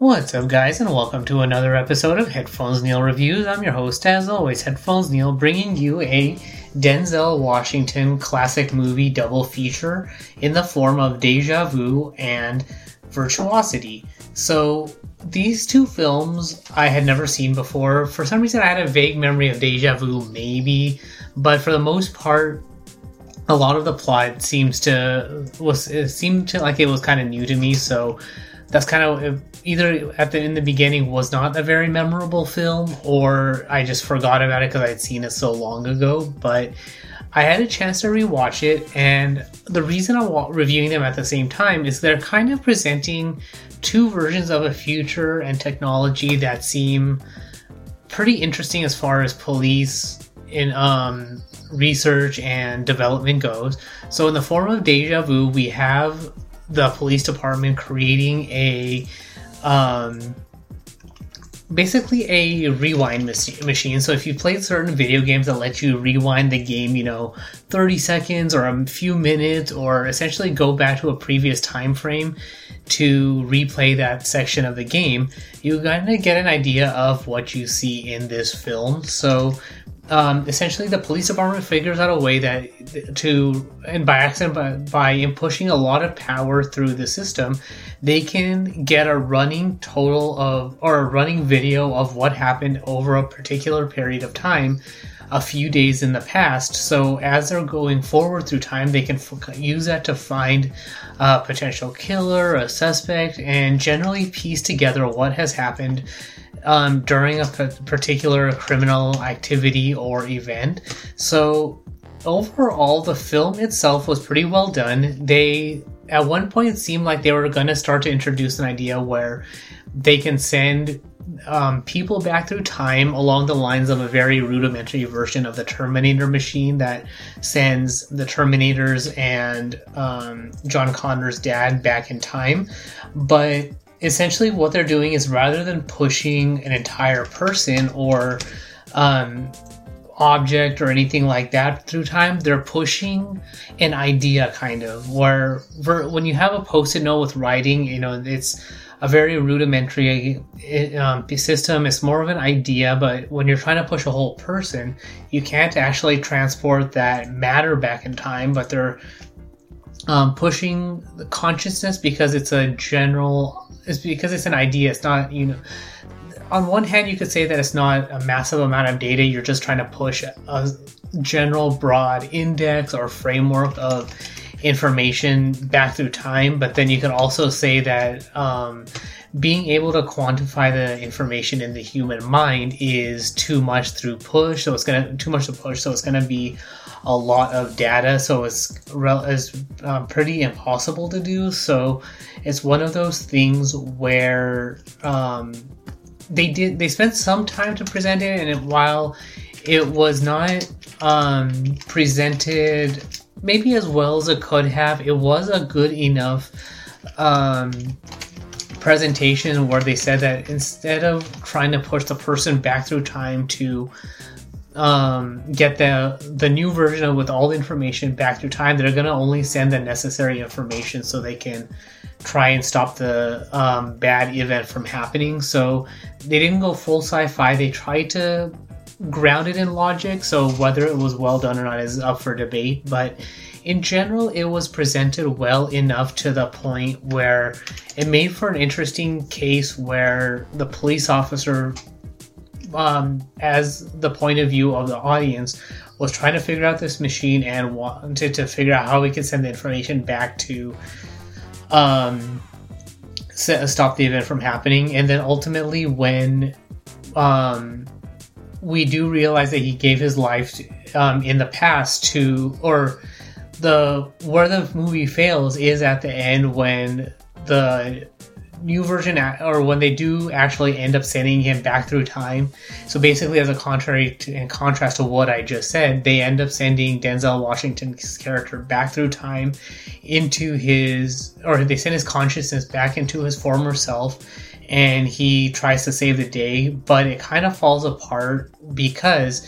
What's up, guys, and welcome to another episode of Headphones Neil Reviews. I'm your host, as always, Headphones Neil, bringing you a Denzel Washington classic movie double feature in the form of Deja Vu and Virtuosity. So, these two films I had never seen before. For some reason, I had a vague memory of Deja Vu, maybe, but for the most part, a lot of the plot seems to was it seemed to like it was kind of new to me. So that's kind of either at the in the beginning was not a very memorable film, or I just forgot about it because I'd seen it so long ago. But I had a chance to rewatch it, and the reason I'm reviewing them at the same time is they're kind of presenting two versions of a future and technology that seem pretty interesting as far as police in um, research and development goes. So, in the form of Deja Vu, we have the police department creating a um, basically a rewind mach- machine. So if you played certain video games that let you rewind the game, you know, 30 seconds or a few minutes, or essentially go back to a previous time frame to replay that section of the game, you kind of get an idea of what you see in this film. So um, essentially the police department figures out a way that to and by accident by, by pushing a lot of power through the system they can get a running total of or a running video of what happened over a particular period of time a few days in the past. So as they're going forward through time they can f- use that to find a potential killer a suspect and generally piece together what has happened um, during a particular criminal activity or event. So overall, the film itself was pretty well done. They at one point seemed like they were going to start to introduce an idea where they can send um, people back through time along the lines of a very rudimentary version of the Terminator machine that sends the Terminators and um, John Connor's dad back in time. But essentially what they're doing is rather than pushing an entire person or um, object or anything like that through time they're pushing an idea kind of where when you have a post-it note with writing you know it's a very rudimentary um, system. It's more of an idea but when you're trying to push a whole person you can't actually transport that matter back in time but they're um, pushing the consciousness because it's a general it's because it's an idea it's not you know on one hand you could say that it's not a massive amount of data you're just trying to push a general broad index or framework of information back through time but then you can also say that um, being able to quantify the information in the human mind is too much through push so it's gonna too much to push so it's gonna be a lot of data, so it's rel- is um, pretty impossible to do. So it's one of those things where um, they did they spent some time to present it, and it, while it was not um, presented maybe as well as it could have, it was a good enough um, presentation where they said that instead of trying to push the person back through time to um, get the the new version of with all the information back through time, they're gonna only send the necessary information so they can try and stop the um, bad event from happening. So they didn't go full sci-fi. They tried to ground it in logic, so whether it was well done or not is up for debate. But in general, it was presented well enough to the point where it made for an interesting case where the police officer, um, as the point of view of the audience, was trying to figure out this machine and wanted to figure out how we could send the information back to um, stop the event from happening. And then ultimately, when um, we do realize that he gave his life um, in the past to, or the where the movie fails is at the end when the new version or when they do actually end up sending him back through time. So basically, as a contrary to, in contrast to what I just said, they end up sending Denzel Washington's character back through time into his, or they send his consciousness back into his former self, and he tries to save the day, but it kind of falls apart because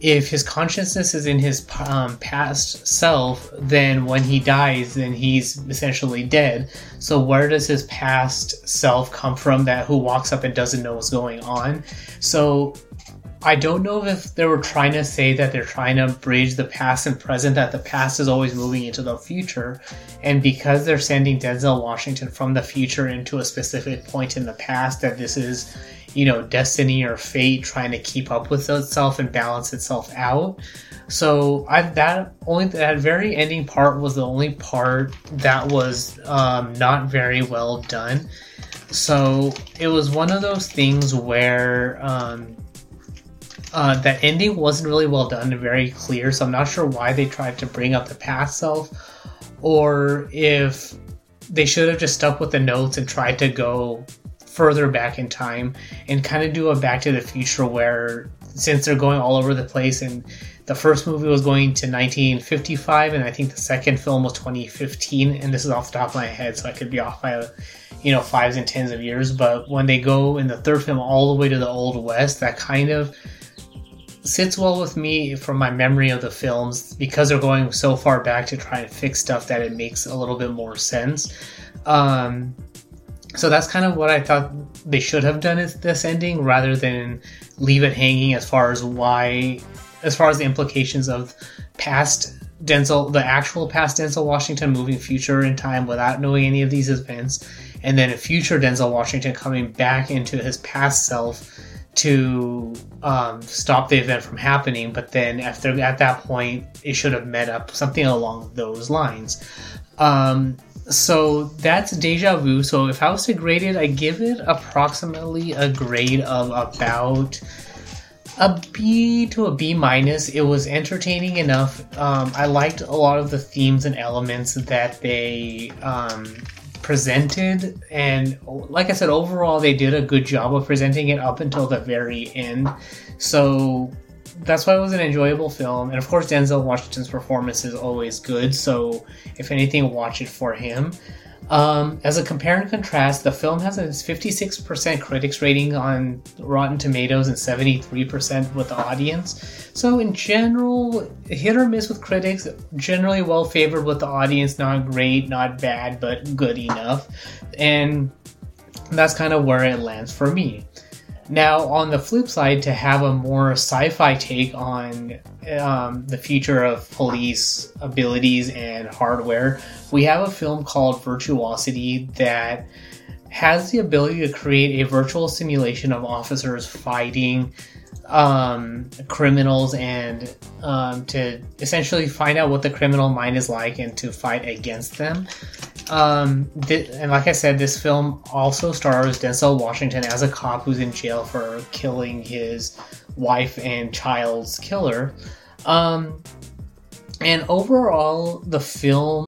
if his consciousness is in his um, past self, then when he dies, then he's essentially dead. So where does his past self come from? That who walks up and doesn't know what's going on. So I don't know if they were trying to say that they're trying to bridge the past and present, that the past is always moving into the future. And because they're sending Denzel Washington from the future into a specific point in the past, that this is you know, destiny or fate trying to keep up with itself and balance itself out. So I that only that very ending part was the only part that was um, not very well done. So it was one of those things where um, uh, that ending wasn't really well done and very clear. So I'm not sure why they tried to bring up the past self, or if they should have just stuck with the notes and tried to go further back in time and kind of do a Back to the Future where since they're going all over the place and the first movie was going to 1955 and I think the second film was 2015 and this is off the top of my head so I could be off by you know fives and tens of years but when they go in the third film all the way to the old west that kind of sits well with me from my memory of the films because they're going so far back to try and fix stuff that it makes a little bit more sense. Um, so that's kind of what I thought they should have done is this ending rather than leave it hanging as far as why, as far as the implications of past Denzel, the actual past Denzel Washington moving future in time without knowing any of these events, and then a future Denzel Washington coming back into his past self to um, stop the event from happening. But then after at that point, it should have met up something along those lines. Um, so that's Deja Vu. So if I was to grade it, I give it approximately a grade of about a B to a B minus. It was entertaining enough. Um, I liked a lot of the themes and elements that they um, presented, and like I said, overall they did a good job of presenting it up until the very end. So that's why it was an enjoyable film. And of course, Denzel Washington's performance is always good. So if anything, watch it for him. Um, as a compare and contrast, the film has a 56% critics rating on Rotten Tomatoes and 73% with the audience. So, in general, hit or miss with critics, generally well favored with the audience, not great, not bad, but good enough. And that's kind of where it lands for me. Now, on the flip side, to have a more sci fi take on um, the future of police abilities and hardware, we have a film called Virtuosity that has the ability to create a virtual simulation of officers fighting um, criminals and um, to essentially find out what the criminal mind is like and to fight against them. Um, th- and like I said, this film also stars Denzel Washington as a cop who's in jail for killing his wife and child's killer. Um, and overall, the film.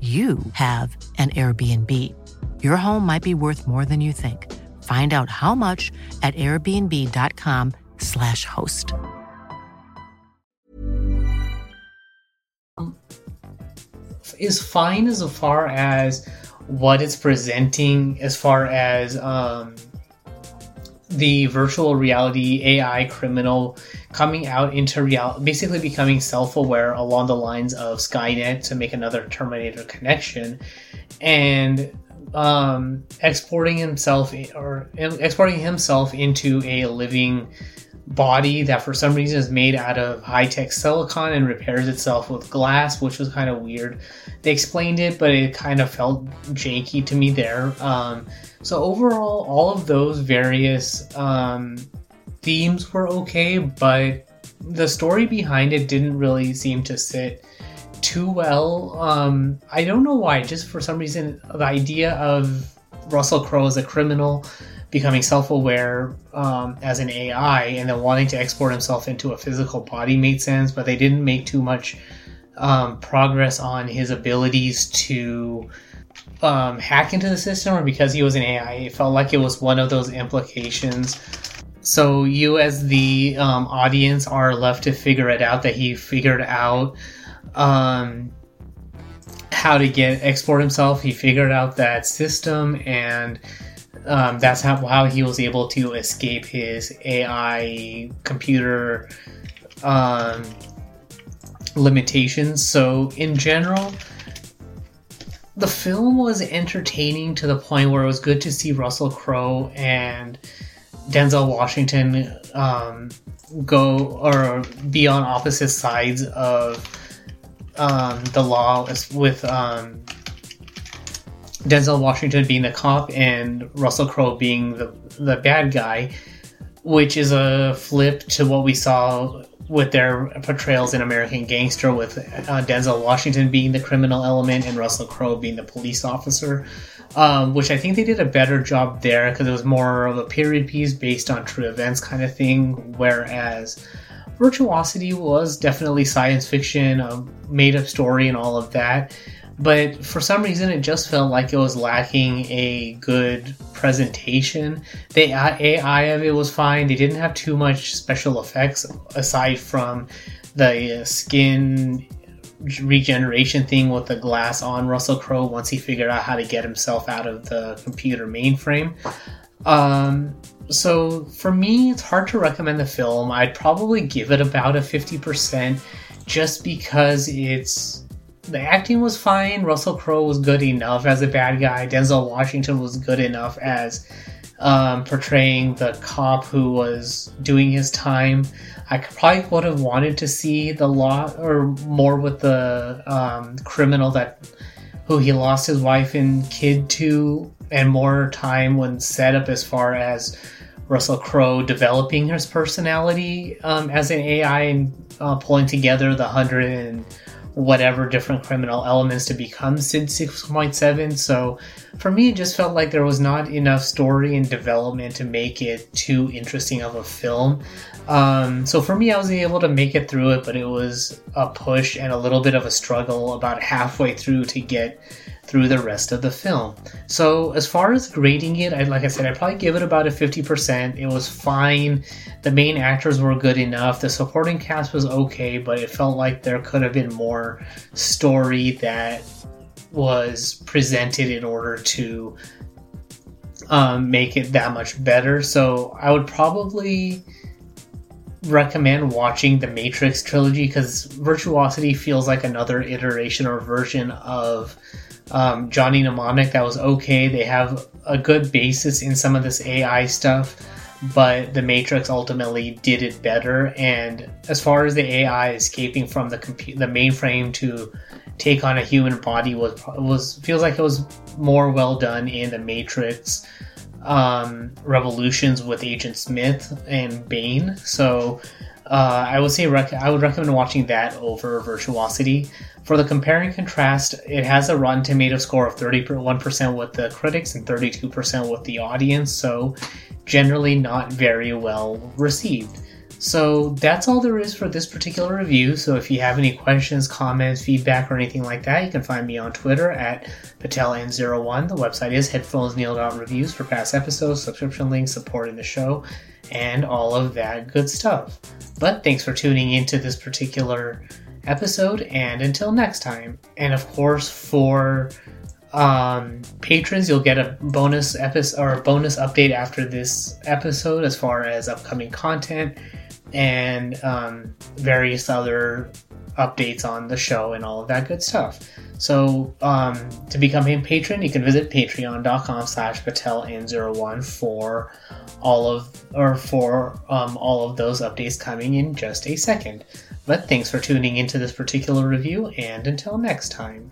you have an Airbnb. Your home might be worth more than you think. Find out how much at airbnb.com/slash host. is fine as far as what it's presenting as far as um, the virtual reality AI criminal coming out into reality, basically becoming self aware along the lines of Skynet to make another Terminator connection, and um, exporting himself or exporting himself into a living body that for some reason is made out of high tech silicon and repairs itself with glass, which was kind of weird. They explained it, but it kind of felt janky to me there. Um, so overall, all of those various um, themes were okay, but the story behind it didn't really seem to sit too well. Um, I don't know why. Just for some reason, the idea of Russell Crowe as a criminal becoming self-aware um, as an AI and then wanting to export himself into a physical body made sense, but they didn't make too much um, progress on his abilities to um, hack into the system or because he was an AI. It felt like it was one of those implications. So you, as the um, audience, are left to figure it out that he figured out um, how to get export himself. He figured out that system, and um, that's how, how he was able to escape his AI computer um, limitations. So in general the film was entertaining to the point where it was good to see Russell Crowe and Denzel Washington um, go or be on opposite sides of um, the law with um, Denzel Washington being the cop and Russell Crowe being the, the bad guy, which is a flip to what we saw with their portrayals in American Gangster, with uh, Denzel Washington being the criminal element and Russell Crowe being the police officer, um, which I think they did a better job there because it was more of a period piece based on true events kind of thing, whereas Virtuosity was definitely science fiction, a made up story, and all of that but for some reason it just felt like it was lacking a good presentation. The AI of it was fine. They didn't have too much special effects aside from the skin regeneration thing with the glass on Russell Crowe once he figured out how to get himself out of the computer mainframe. Um, so for me, it's hard to recommend the film. I'd probably give it about a 50% just because it's the acting was fine. Russell Crowe was good enough as a bad guy. Denzel Washington was good enough as um, portraying the cop who was doing his time. I probably would have wanted to see the law or more with the um, criminal that who he lost his wife and kid to, and more time when set up as far as Russell Crowe developing his personality um, as an AI and uh, pulling together the hundred and whatever different criminal elements to become Sid 6.7. So for me, it just felt like there was not enough story and development to make it too interesting of a film. Um, so for me, I was able to make it through it, but it was a push and a little bit of a struggle about halfway through to get through the rest of the film. So as far as grading it, I, like I said, I'd probably give it about a 50%. It was fine. The main actors were good enough. The supporting cast was okay, but it felt like there could have been more story that was presented in order to um, make it that much better. So I would probably recommend watching the Matrix trilogy because Virtuosity feels like another iteration or version of um, Johnny Mnemonic that was okay. They have a good basis in some of this AI stuff, but the Matrix ultimately did it better. And as far as the AI escaping from the compu- the mainframe to take on a human body was was feels like it was more well done in the Matrix um, Revolutions with Agent Smith and Bane. So uh, I would say rec- I would recommend watching that over Virtuosity. For the compare and contrast, it has a Rotten Tomato score of 31% with the critics and 32% with the audience, so generally not very well received. So that's all there is for this particular review. So if you have any questions, comments, feedback, or anything like that, you can find me on Twitter at PatelN01. The website is headphonesneil.reviews for past episodes, subscription links, supporting the show, and all of that good stuff. But thanks for tuning into this particular episode, and until next time. And of course, for um, patrons, you'll get a bonus episode or a bonus update after this episode as far as upcoming content and um, various other updates on the show and all of that good stuff. So um, to become a patron, you can visit patreon.com slash patel pateln01 for all of or for um, all of those updates coming in just a second. But thanks for tuning into this particular review, and until next time.